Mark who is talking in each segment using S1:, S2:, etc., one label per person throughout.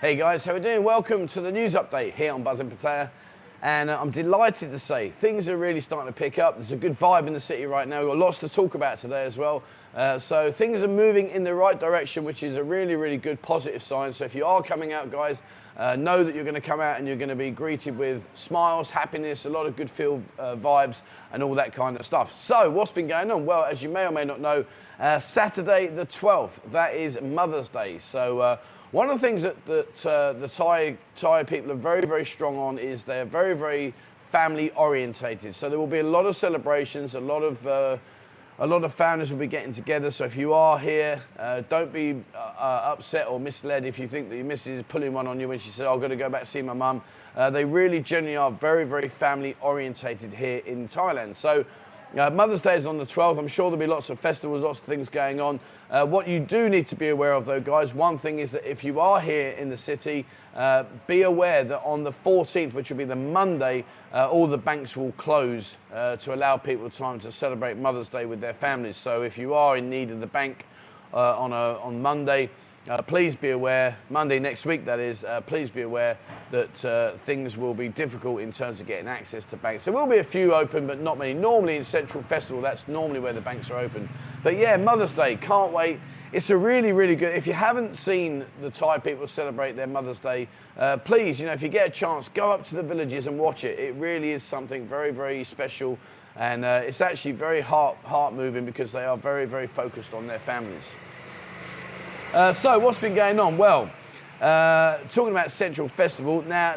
S1: Hey guys, how are we doing? Welcome to the news update here on Buzzin Pattaya. And uh, I'm delighted to say things are really starting to pick up. There's a good vibe in the city right now. We've got lots to talk about today as well. Uh, so things are moving in the right direction, which is a really, really good positive sign. So if you are coming out, guys, uh, know that you're going to come out and you're going to be greeted with smiles, happiness, a lot of good feel uh, vibes, and all that kind of stuff. So what's been going on? Well, as you may or may not know, uh, Saturday the 12th, that is Mother's Day. So uh, one of the things that, that uh, the Thai, Thai people are very, very strong on is they're very, very family orientated. So there will be a lot of celebrations, a lot of uh, a lot of families will be getting together. So if you are here, uh, don't be uh, uh upset or misled if you think that your missus is pulling one on you when she says, oh, "I've got to go back to see my mum." Uh, they really, genuinely are very, very family orientated here in Thailand. So uh, Mother's Day is on the 12th. I'm sure there'll be lots of festivals, lots of things going on. Uh, what you do need to be aware of, though, guys, one thing is that if you are here in the city, uh, be aware that on the 14th, which will be the Monday, uh, all the banks will close uh, to allow people time to celebrate Mother's Day with their families. So if you are in need of the bank uh, on, a, on Monday, uh, please be aware, Monday next week that is, uh, please be aware that uh, things will be difficult in terms of getting access to banks. There will be a few open, but not many. Normally in Central Festival, that's normally where the banks are open. But yeah, Mother's Day, can't wait. It's a really, really good. If you haven't seen the Thai people celebrate their Mother's Day, uh, please, you know, if you get a chance, go up to the villages and watch it. It really is something very, very special. And uh, it's actually very heart, heart moving because they are very, very focused on their families. Uh, so, what's been going on? Well, uh, talking about Central Festival, now,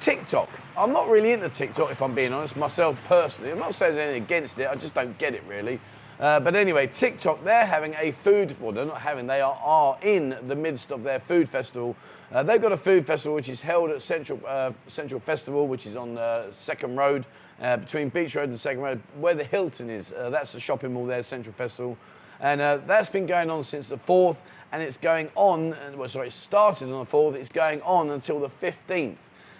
S1: TikTok. I'm not really into TikTok, if I'm being honest, myself personally. I'm not saying anything against it, I just don't get it really. Uh, but anyway, TikTok, they're having a food, well, they're not having, they are, are in the midst of their food festival. Uh, they've got a food festival which is held at Central, uh, Central Festival, which is on uh, Second Road, uh, between Beach Road and Second Road, where the Hilton is. That's the shopping mall there, Central Festival. And that's been going on since the 4th and it's going on, well, sorry, it started on the 4th, it's going on until the 15th.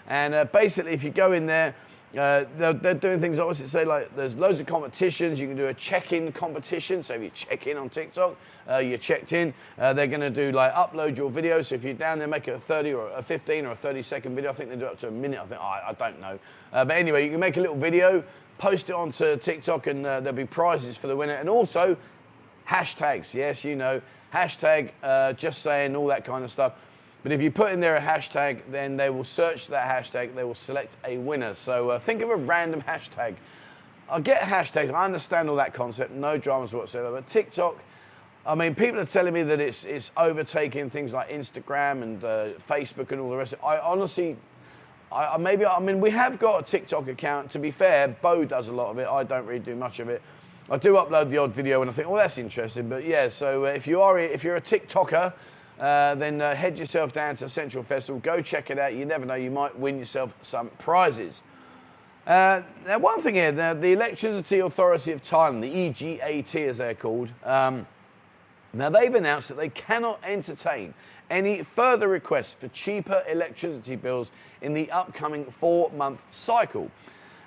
S1: And uh, basically, if you go in there, uh, they're, they're, doing things obviously say like there's loads of competitions. You can do a check-in competition. So if you check in on TikTok, uh, you're checked in. Uh, they're going to do like upload your video. So if you're down there, make it a 30 or a 15 or a 30 second video. I think they do up to a minute. I think I, I don't know. Uh, but anyway, you can make a little video, post it onto TikTok, and uh, there'll be prizes for the winner. And also hashtags. Yes, you know, hashtag, uh, just saying, all that kind of stuff. But if you put in there a hashtag, then they will search that hashtag, they will select a winner. So uh, think of a random hashtag. I get hashtags, I understand all that concept, no dramas whatsoever. But TikTok, I mean, people are telling me that it's, it's overtaking things like Instagram and uh, Facebook and all the rest. I honestly, I, maybe, I mean, we have got a TikTok account. To be fair, Bo does a lot of it. I don't really do much of it. I do upload the odd video and I think, oh, that's interesting. But yeah, so uh, if you are if you're a TikToker, uh, then uh, head yourself down to Central Festival. Go check it out. You never know, you might win yourself some prizes. Uh, now, one thing here, the, Electricity Authority of Thailand, the EGAT as they're called, um, now they've announced that they cannot entertain any further requests for cheaper electricity bills in the upcoming four month cycle.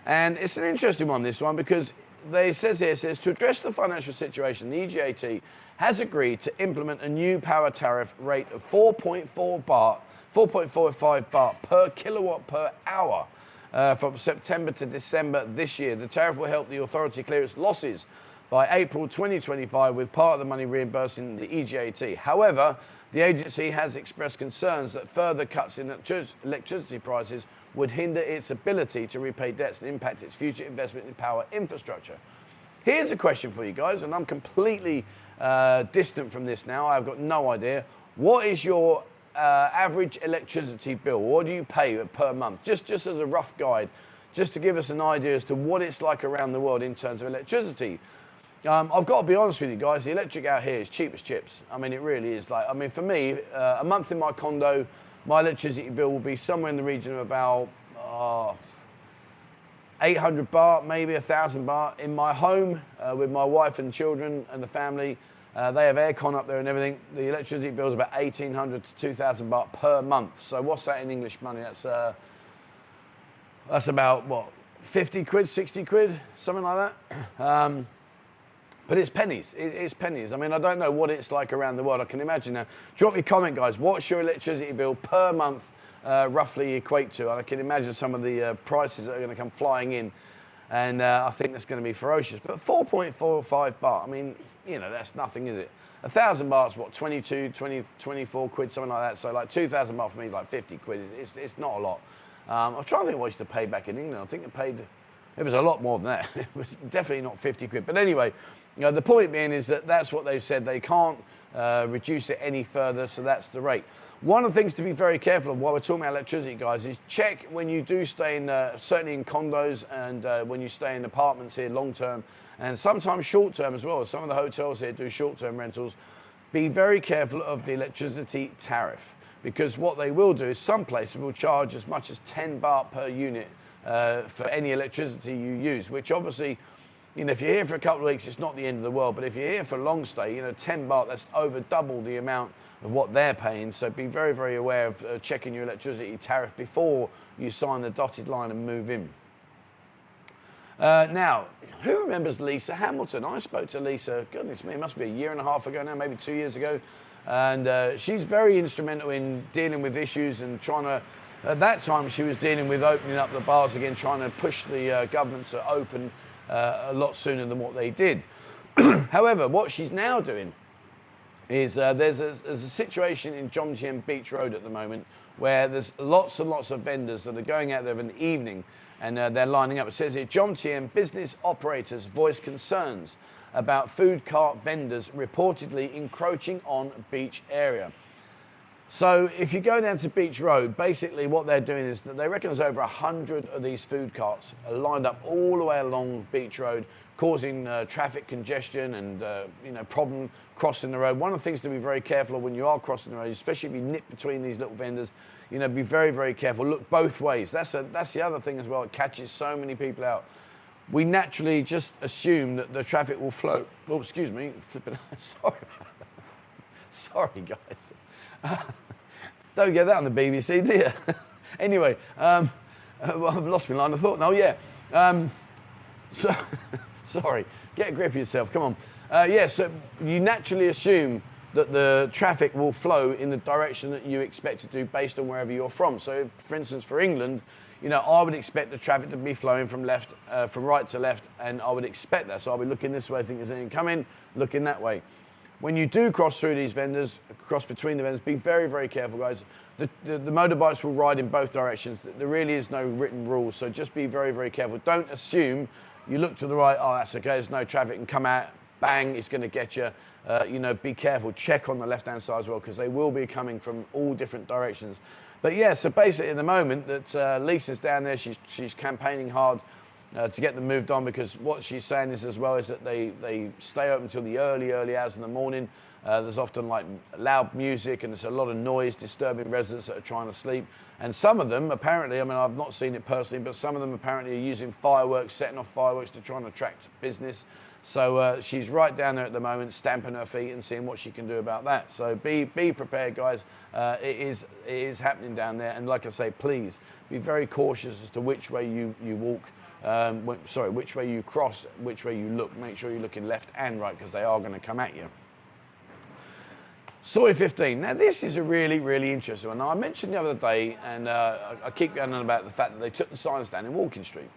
S1: And it's an interesting one, this one, because they says here says to address the financial situation, the EGAT has agreed to implement a new power tariff rate of 4.4 baht, 4.45 baht per kilowatt per hour. Uh, from September to December this year. The tariff will help the authority clear its losses by April 2025 with part of the money reimbursing the EGAT. However, the agency has expressed concerns that further cuts in electricity prices would hinder its ability to repay debts and impact its future investment in power infrastructure. Here's a question for you guys, and I'm completely uh, distant from this now. I've got no idea. What is your uh, average electricity bill? What do you pay per month? Just, just as a rough guide, just to give us an idea as to what it's like around the world in terms of electricity. Um, I've got to be honest with you guys, the electric out here is cheap as chips. I mean, it really is. Like, I mean, for me, uh, a month in my condo, my electricity bill will be somewhere in the region of about uh, 800 baht, maybe 1,000 baht. In my home uh, with my wife and children and the family, uh, they have aircon up there and everything. The electricity bill is about 1,800 to 2,000 baht per month. So what's that in English money? That's uh, that's about what 50 quid, 60 quid, something like that. Um, But it's pennies. It's pennies. I mean, I don't know what it's like around the world. I can imagine now. Drop me a comment, guys. What's your electricity bill per month uh, roughly equate to? And I can imagine some of the uh, prices that are going to come flying in. And uh, I think that's going to be ferocious. But 4.45 baht, I mean, you know, that's nothing, is it? A thousand bahts, what, 22, 20, 24 quid, something like that. So like 2,000 baht for me is like 50 quid. It's, it's not a lot. Um, I'm trying to think what I used to pay back in England. I think I paid, it was a lot more than that. it was definitely not 50 quid. But anyway, you know, the point being is that that's what they've said. They can't uh, reduce it any further, so that's the rate. One of the things to be very careful of while we're talking about electricity, guys, is check when you do stay in, uh, certainly in condos and uh, when you stay in apartments here long term, and sometimes short term as well. Some of the hotels here do short term rentals. Be very careful of the electricity tariff because what they will do is some places will charge as much as 10 baht per unit uh, for any electricity you use, which obviously you know, if you're here for a couple of weeks, it's not the end of the world. But if you're here for a long stay, you know, 10 baht, that's over double the amount of what they're paying. So be very, very aware of uh, checking your electricity tariff before you sign the dotted line and move in. Uh, now, who remembers Lisa Hamilton? I spoke to Lisa, goodness me, it must be a year and a half ago now, maybe two years ago. And uh, she's very instrumental in dealing with issues and trying to, at that time, she was dealing with opening up the bars again, trying to push the uh, government to open uh, a lot sooner than what they did. However, what she's now doing is uh, there's, a, there's a situation in Jomtien Beach Road at the moment where there's lots and lots of vendors that are going out there in the evening and uh, they're lining up. It says here, Jomtien business operators voice concerns about food cart vendors reportedly encroaching on beach area. So if you go down to Beach Road, basically what they're doing is that they reckon there's over 100 of these food carts lined up all the way along Beach Road, causing uh, traffic congestion and uh, you know problem crossing the road. One of the things to be very careful of when you are crossing the road, especially if you nip between these little vendors, you know, be very, very careful. Look both ways. That's, a, that's the other thing as well. It catches so many people out. We naturally just assume that the traffic will flow. Oh, excuse me, flipping. Sorry. Sorry, guys. don't get that on the BBC, do you? anyway, um, uh, well, I've lost my line of thought now. Yeah. Um, so, sorry. Get a grip of yourself. Come on. Uh, yeah, so you naturally assume that the traffic will flow in the direction that you expect to based on wherever you're from. So, for instance, for England, you know, I would expect the traffic to be flowing from left, uh, from right to left, and I would expect that. So I'll be looking this way, think there's anything coming, looking that way when you do cross through these vendors, cross between the vendors, be very, very careful, guys. The, the, the, motorbikes will ride in both directions. There really is no written rules, so just be very, very careful. Don't assume you look to the right, oh, that's okay, there's no traffic, and come out, bang, it's going to get you. Uh, you know, be careful. Check on the left-hand side as well, because they will be coming from all different directions. But yeah, so basically, at the moment that uh, Lisa's down there, she's she's campaigning hard uh, to get them moved on because what she's saying is as well is that they, they stay open until the early, early hours in the morning. Uh, there's often like loud music and there's a lot of noise disturbing residents that are trying to sleep. And some of them, apparently, I mean, I've not seen it personally, but some of them apparently are using fireworks, setting off fireworks to try and attract business. So uh, she's right down there at the moment, stamping her feet and seeing what she can do about that. So be be prepared, guys. Uh, it is it is happening down there, and like I say, please be very cautious as to which way you you walk um, sorry, which way you cross, which way you look. Make sure you're looking left and right because they are going to come at you. Soi 15. Now, this is a really, really interesting one. Now, I mentioned the other day, and uh, I keep going on about the fact that they took the signs down in Walking Street.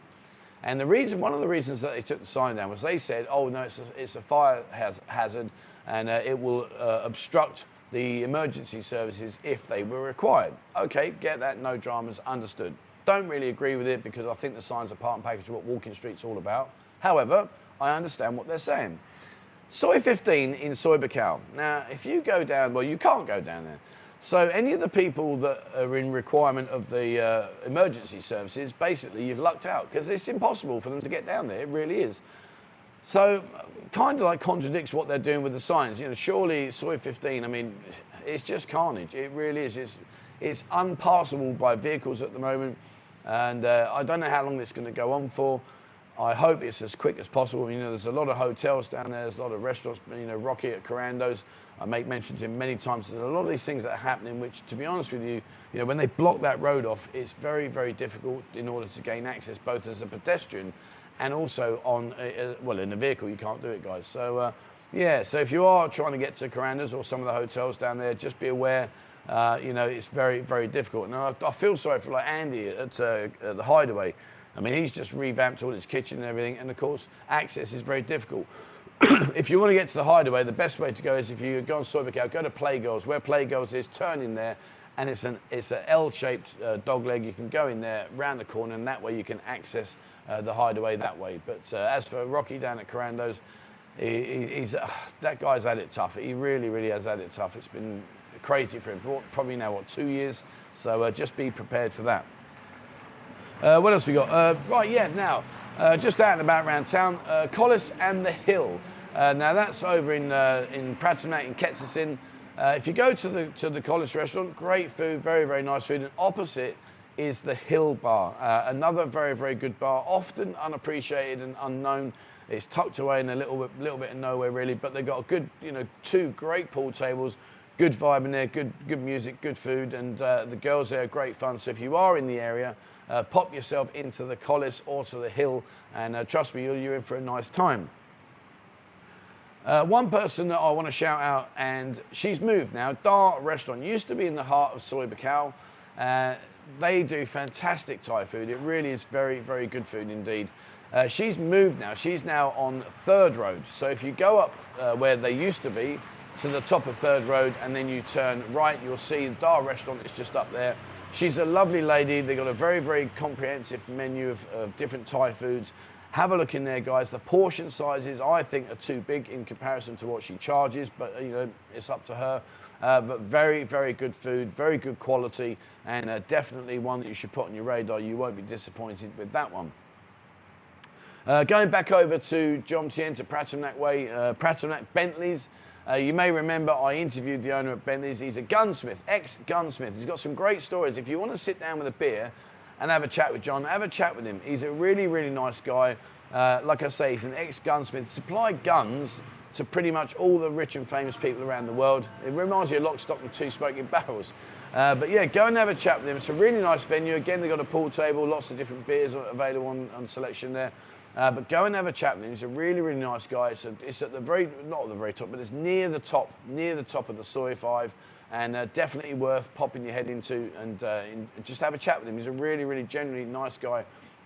S1: And the reason, one of the reasons that they took the sign down was they said, oh, no, it's a, it's a fire hazard and uh, it will uh, obstruct the emergency services if they were required. Okay, get that, no dramas, understood. Don't really agree with it because I think the signs are part and package of what Walking Street's all about. However, I understand what they're saying. Soi 15 in Buakhao. Now, if you go down, well, you can't go down there. So any of the people that are in requirement of the uh, emergency services, basically you've lucked out because it's impossible for them to get down there. It really is. So kind of like contradicts what they're doing with the signs. You know, surely Soi 15, I mean, it's just carnage. It really is. It's, it's unpassable by vehicles at the moment. And uh, I don't know how long this is going to go on for. I hope it's as quick as possible. You know, there's a lot of hotels down there. There's a lot of restaurants. You know, Rocky at Carandos. I make mention to him many times. There's a lot of these things that are happening, which, to be honest with you, you know, when they block that road off, it's very, very difficult in order to gain access, both as a pedestrian and also on, uh, uh, well, in a vehicle, you can't do it, guys. So, uh, yeah, so if you are trying to get to Carandas or some of the hotels down there, just be aware. Uh, you know, it's very, very difficult. And I, I feel sorry for like Andy at, uh, at the Hideaway. I mean, he's just revamped all his kitchen and everything, and of course, access is very difficult. if you want to get to the hideaway, the best way to go is if you go on Soi Buakhao, go to Playgirls. Where Playgirls is, turn in there, and it's an it's an L-shaped uh, dog leg. You can go in there, round the corner, and that way you can access uh, the hideaway that way. But uh, as for Rocky down at Carandos, he, he's uh, that guy's had it tough. He really, really has had it tough. It's been crazy for him probably now what two years. So uh, just be prepared for that. Uh, what else we got? right, yeah. Now uh, just out and about around town, uh, Collis and the Hill. Uh, now that's over in uh, in Pratumnak in Ketsasin. Uh, if you go to the to the Collis restaurant, great food, very very nice food, and opposite is the Hill Bar, uh, another very very good bar, often unappreciated and unknown. It's tucked away in a little bit little bit of nowhere really, but they've got a good you know two great pool tables, good vibe in there, good good music, good food, and the girls there are great fun. So if you are in the area uh, pop yourself into the Collis or to the hill, and uh, trust me, you're, you're in for a nice time. Uh, one person that I want to shout out, and she's moved now. Dar Restaurant used to be in the heart of Soi Buakhao. Uh, they do fantastic Thai food. It really is very, very good food indeed. Uh, she's moved now. She's now on Third Road. So if you go up uh, where they used to be, to the top of Third Road, and then you turn right, you'll see the Dar Restaurant is just up there. She's a lovely lady. They've got a very, very comprehensive menu of, of, different Thai foods. Have a look in there, guys. The portion sizes, I think, are too big in comparison to what she charges, but you know, it's up to her. Uh, but very, very good food, very good quality, and uh, definitely one that you should put on your radar. You won't be disappointed with that one. Uh, going back over to Jomtien to Pratumnak Way, uh, Pratumnak Bentleys. Uh, you may remember I interviewed the owner of Bentley's. He's a gunsmith, ex gunsmith. He's got some great stories. If you want to sit down with a beer and have a chat with John, have a chat with him. He's a really, really nice guy. Uh, like I say, he's an ex gunsmith. Supply guns to pretty much all the rich and famous people around the world. It reminds you of Lock, Stock, and Two Smoking Barrels. Uh, but yeah, go and have a chat with him. It's a really nice venue. Again, they've got a pool table, lots of different beers available on, on selection there. Uh, but go and have a chat with him. He's a really, really nice guy. It's, a, it's, at the very, not at the very top, but it's near the top, near the top of the Soi 5, and uh, definitely worth popping your head into and uh, in, just have a chat with him. He's a really, really genuinely nice guy.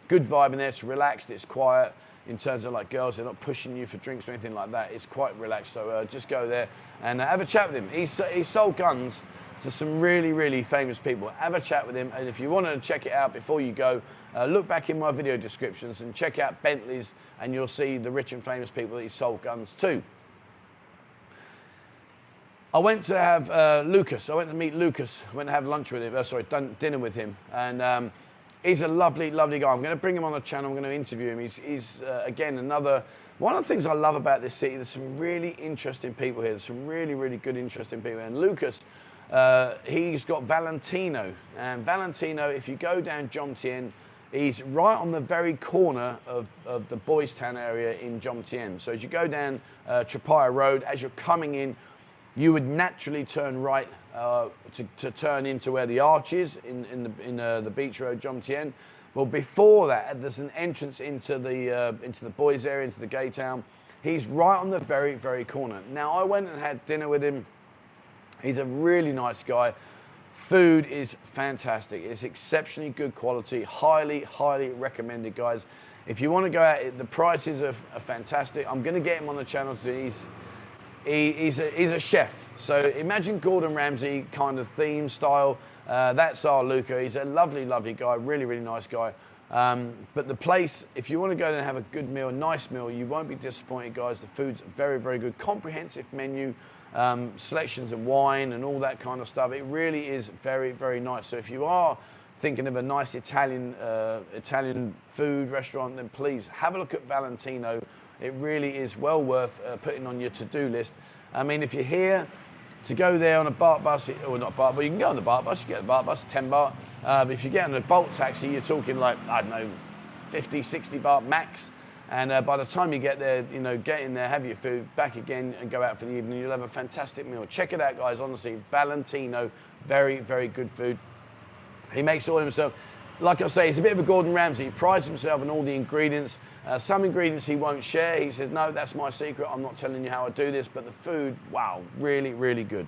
S1: Good vibe in there. It's relaxed. It's quiet. In terms of like girls, they're not pushing you for drinks or anything like that. It's quite relaxed. So uh, just go there and uh, have a chat with him. He's, he sold guns to some really, really famous people. Have a chat with him, and if you want to check it out before you go, uh, look back in my video descriptions and check out Bentley's, and you'll see the rich and famous people that he sold guns to. I went to have uh, Lucas. I went to meet Lucas. I went to have lunch with him. Uh, sorry, done dinner with him, and um, he's a lovely, lovely guy. I'm going to bring him on the channel. I'm going to interview him. He's, he's uh, again another. One of the things I love about this city. There's some really interesting people here. There's some really, really good, interesting people. And Lucas uh, he's got Valentino. And Valentino, if you go down Jomtien, he's right on the very corner of, of the Boys Town area in Jomtien. So as you go down uh, Road, as you're coming in, you would naturally turn right uh, to, to, turn into where the arch is in, in, the, in uh, the beach road, Jomtien. Well, before that, there's an entrance into the, uh, into the boys area, into the gay town. He's right on the very, very corner. Now, I went and had dinner with him He's a really nice guy. Food is fantastic. It's exceptionally good quality. Highly, highly recommended, guys. If you want to go out, the prices are, are fantastic. I'm going to get him on the channel today. He's, he, he's, a, he's a chef. So imagine Gordon Ramsay kind of theme style. Uh, that's our Luca. He's a lovely, lovely guy. Really, really nice guy. Um, but the place, if you want to go and have a good meal, nice meal, you won't be disappointed, guys. The food's very, very good. Comprehensive menu um, selections of wine and all that kind of stuff. It really is very, very nice. So if you are thinking of a nice Italian uh, Italian food restaurant, then please have a look at Valentino. It really is well worth uh, putting on your to-do list. I mean, if you're here to go there on a baht bus, or not baht, but you can go on the baht bus, you get a baht bus, 10 baht. Uh, but if you get on a Bolt taxi, you're talking like, I don't know, 50, 60 baht max. And uh, by the time you get there, you know, get in there, have your food, back again, and go out for the evening. You'll have a fantastic meal. Check it out, guys. Honestly, Valentino, very, very good food. He makes all himself. like I say, he's a bit of a Gordon Ramsay. He prides himself on all the ingredients. Uh, some ingredients he won't share. He says, no, that's my secret. I'm not telling you how I do this. But the food, wow, really, really good.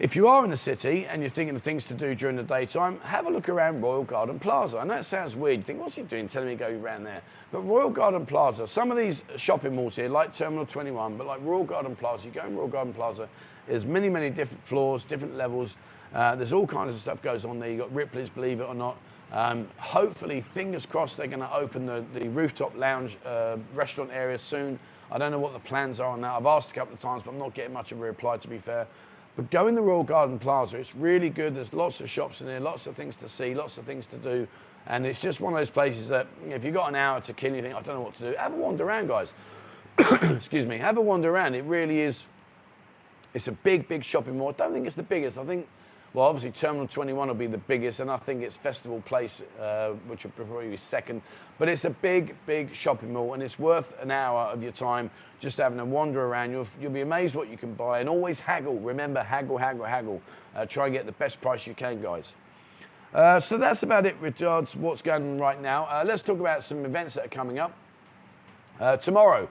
S1: If you are in the city and you're thinking of things to do during the daytime, have a look around Royal Garden Plaza. And that sounds weird. You think, what's he doing telling me to go around there? But Royal Garden Plaza, some of these shopping malls here, like Terminal 21, but like Royal Garden Plaza, you go in Royal Garden Plaza, there's many, many different floors, different levels. Uh, there's all kinds of stuff goes on there. You've got Ripley's, believe it or not. Um, hopefully, fingers crossed, they're going to open the, the rooftop lounge uh, restaurant area soon. I don't know what the plans are on that. I've asked a couple of times, but I'm not getting much of a reply, to be fair. But go in the Royal Garden Plaza. It's really good. There's lots of shops in there, lots of things to see, lots of things to do. And it's just one of those places that if you've got an hour to kill, you think, I don't know what to do, have a wander around, guys. Excuse me, have a wander around. It really is, it's a big, big shopping mall. I don't think it's the biggest. I think well, obviously Terminal 21 will be the biggest, and I think it's Festival Place, uh, which will probably be second. But it's a big, big shopping mall, and it's worth an hour of your time just having a wander around. You'll, you'll be amazed what you can buy, and always haggle. Remember, haggle, haggle, haggle. Uh, try and get the best price you can, guys. Uh, so that's about it regards what's going on right now. Uh, let's talk about some events that are coming up. Uh, tomorrow,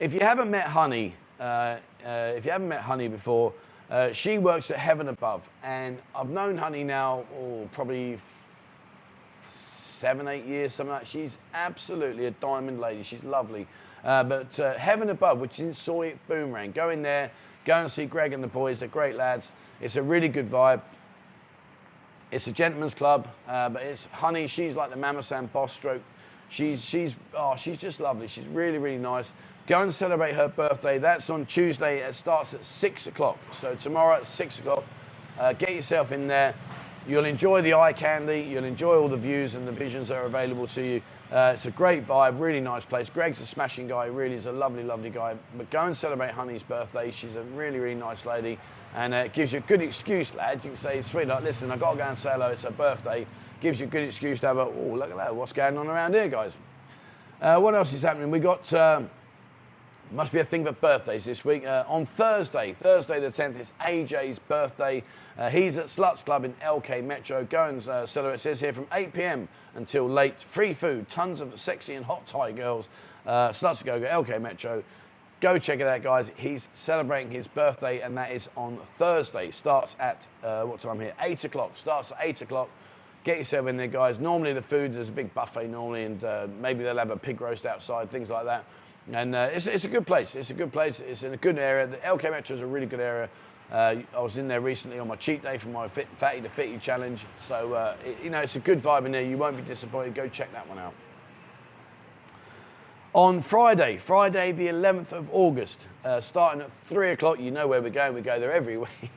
S1: if you haven't met Honey, uh, if you haven't met Honey before, uh, she works at Heaven Above, and I've known Honey now oh, probably seven, eight years, something like that. She's absolutely a diamond lady. She's lovely. Uh, but uh, Heaven Above, which is in Soi Boomerang, go in there, go and see Greg and the boys. They're great lads. It's a really good vibe. It's a gentleman's club, uh, but it's Honey. She's like the Mama boss stroke. She's she's oh she's just lovely. She's really really nice. Go and celebrate her birthday. That's on Tuesday. It starts at six o'clock. So tomorrow at six o'clock, uh, get yourself in there. You'll enjoy the eye candy. You'll enjoy all the views and the visions that are available to you. Uh, it's a great vibe, really nice place. Greg's a smashing guy. Really is a lovely, lovely guy. But go and celebrate Honey's birthday. She's a really, really nice lady, and uh, it gives you a good excuse, lads. You can say, "Sweetheart, listen, I've got to go and say hello. It's her birthday." Gives you a good excuse to have a, oh, look at that. What's going on around here, guys? Uh, what else is happening? We've got. Um, must be a thing for birthdays this week. Uh, on Thursday, Thursday the 10th, it's AJ's birthday. Uh, he's at Sluts Club in LK Metro. Go and uh, celebrate. It says here from 8 p.m. until late. Free food, tons of sexy and hot Thai girls. Uh, Sluts Go Go, LK Metro. Go check it out, guys. He's celebrating his birthday, and that is on Thursday. Starts at uh, what time here? 8 o'clock. Starts at 8 o'clock. Get yourself in there, guys. Normally the food, there's a big buffet normally, and uh, maybe they'll have a pig roast outside, things like that. And uh, it's, it's a good place. It's a good place. It's in a good area. The LK Metro is a really good area. Uh, I was in there recently on my cheat day for my fit, Fatty to Fitty challenge. So, uh, it, you know, it's a good vibe in there. You won't be disappointed. Go check that one out. On Friday, Friday the 11th of August, uh, starting at 3 o'clock, you know where we're going. We go there every week.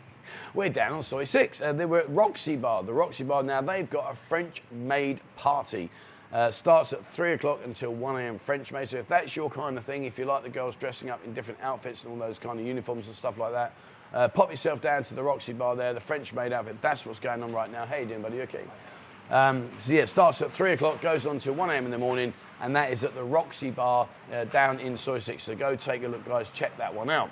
S1: we're down on Soi 6. Uh, they were at Roxy Bar. The Roxy Bar now, they've got a French maid party. Uh, starts at 3 o'clock until 1 a.m. French maid. So if that's your kind of thing, if you like the girls dressing up in different outfits and all those kind of uniforms and stuff like that, uh, pop yourself down to the Roxy Bar there, the French maid outfit. That's what's going on right now. How you doing, buddy? Okay. Um, so yeah, starts at 3 o'clock, goes on till 1 a.m. in the morning, and that is at the Roxy Bar uh, down in Soi 6. So go take a look, guys. Check that one out.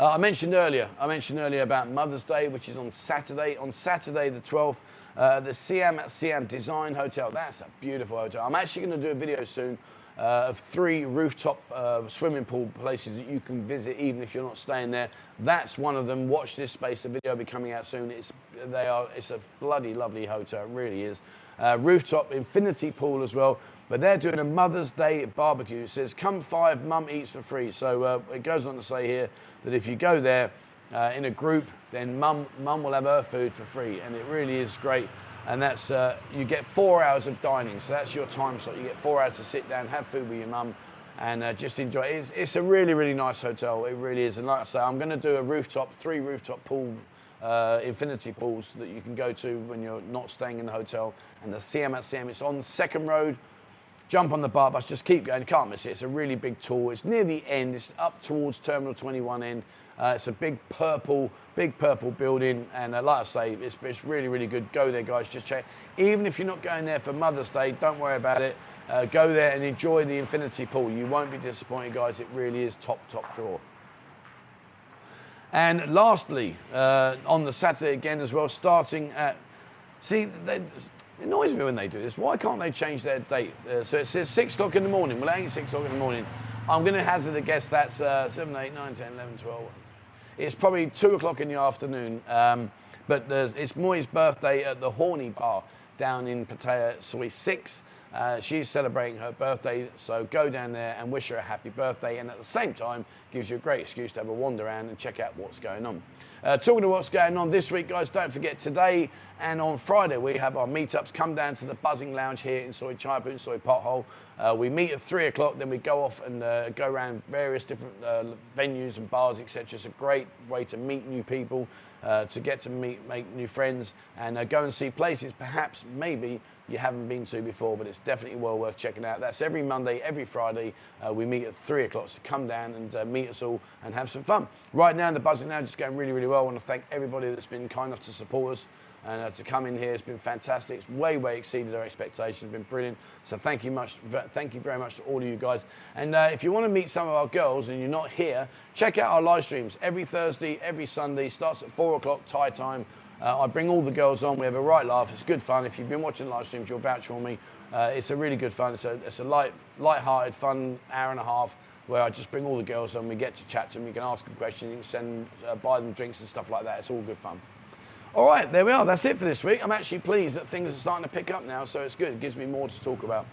S1: Uh, I mentioned earlier, I mentioned earlier about Mother's Day, which is on Saturday. On Saturday, the 12th, uh, the CM Siam Design Hotel. That's a beautiful hotel. I'm actually going to do a video soon uh, of three rooftop uh, swimming pool places that you can visit even if you're not staying there. That's one of them. Watch this space. The video will be coming out soon. It's they are. It's a bloody lovely hotel. It really is. Uh, rooftop infinity pool as well. But they're doing a Mother's Day barbecue. It says, "Come five, Mum eats for free." So uh, it goes on to say here that if you go there uh, in a group, then mum, mum will have her food for free. And it really is great. And that's, uh, you get four hours of dining. So that's your time slot. You get four hours to sit down, have food with your mum, and uh, just enjoy it. It's, it's, a really, really nice hotel. It really is. And like I say, I'm going to do a rooftop, three rooftop pool, uh, infinity pools that you can go to when you're not staying in the hotel. And the Siam at Siam, it's on Second Road. Jump on the baht bus, just keep going. Can't miss it. It's a really big tour. It's near the end. It's up towards Terminal 21 end. Uh, it's a big purple, big purple building, and uh, like I say, it's, it's really, really good. Go there, guys. Just check. Even if you're not going there for Mother's Day, don't worry about it. Uh, go there and enjoy the infinity pool. You won't be disappointed, guys. It really is top, top draw. And lastly, uh, on the Saturday again as well, starting at See, they, it annoys me when they do this. Why can't they change their date? Uh, so it says 6 o'clock in the morning. Well, it ain't 6 o'clock in the morning. I'm going to hazard a guess that's uh, 7, 8, 9, 10, 11, 12. It's probably 2 o'clock in the afternoon. Um, but it's Moy's birthday at the Horny Bar down in Pattaya Soi 6. Uh, she's celebrating her birthday, so go down there and wish her a happy birthday, and at the same time, gives you a great excuse to have a wander around and check out what's going on. Uh, talking to what's going on this week, guys, don't forget today and on Friday we have our meetups. Come down to the Buzzin Lounge here in Soy Soi Chaipu, Soi Pothole. Uh, we meet at three o'clock, then we go off and uh, go around various different uh, venues and bars, etc. It's a great way to meet new people, uh, to get to meet, make new friends, and uh, go and see places perhaps maybe you haven't been to before, but it's definitely well worth checking out. That's every Monday, every Friday. Uh, we meet at three o'clock, so come down and meet us all and have some fun. Right now, the Buzzin Lounge is going really, really well. I want to thank everybody that's been kind enough to support us and uh, to come in here It's been fantastic. It's way, way exceeded our expectations. It's been brilliant. So thank you much. Thank you very much to all of you guys. And uh, if you want to meet some of our girls and you're not here, check out our live streams every Thursday, every Sunday. Starts at four o'clock Thai time. Uh, I bring all the girls on. We have a right laugh. It's good fun. If you've been watching live streams, you'll vouch for me. Uh, it's a really good fun. It's a, it's a light, light-hearted, fun hour and a half where I just bring all the girls on. We get to chat to them. You can ask them questions. You can send, uh, buy them drinks and stuff like that. It's all good fun. All right, there we are. That's it for this week. I'm actually pleased that things are starting to pick up now, so it's good. It gives me more to talk about.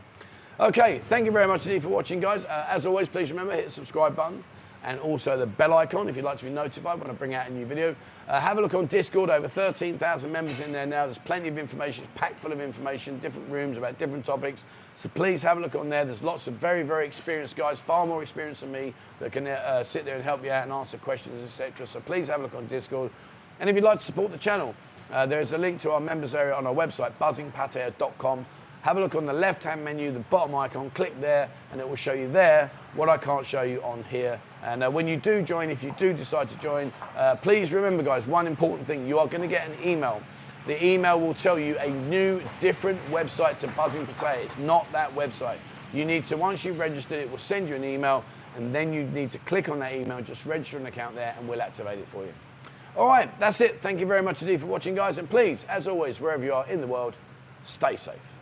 S1: Okay, thank you very much indeed for watching, guys. Uh, as always, please remember hit the subscribe button and also the bell icon if you'd like to be notified when I bring out a new video. Uh, have a look on Discord, over 13,000 members in there now. There's plenty of information, it's packed full of information, different rooms about different topics. So please have a look on there. There's lots of very, very experienced guys, far more experienced than me, that can uh, sit there and help you out and answer questions, etc. So please have a look on Discord. And if you'd like to support the channel, uh, there's a link to our members area on our website, buzzinpattaya.com. Have a look on the left-hand menu, the bottom icon, click there, and it will show you there what I can't show you on here. And uh, when you do join, if you do decide to join, uh, please remember, guys, one important thing, you are going to get an email. The email will tell you a new, different website to Buzzin Pattaya. It's not that website. You need to, once you've registered, it will send you an email, and then you need to click on that email, just register an account there, and we'll activate it for you. All right, that's it. Thank you very much indeed for watching, guys. And please, as always, wherever you are in the world, stay safe.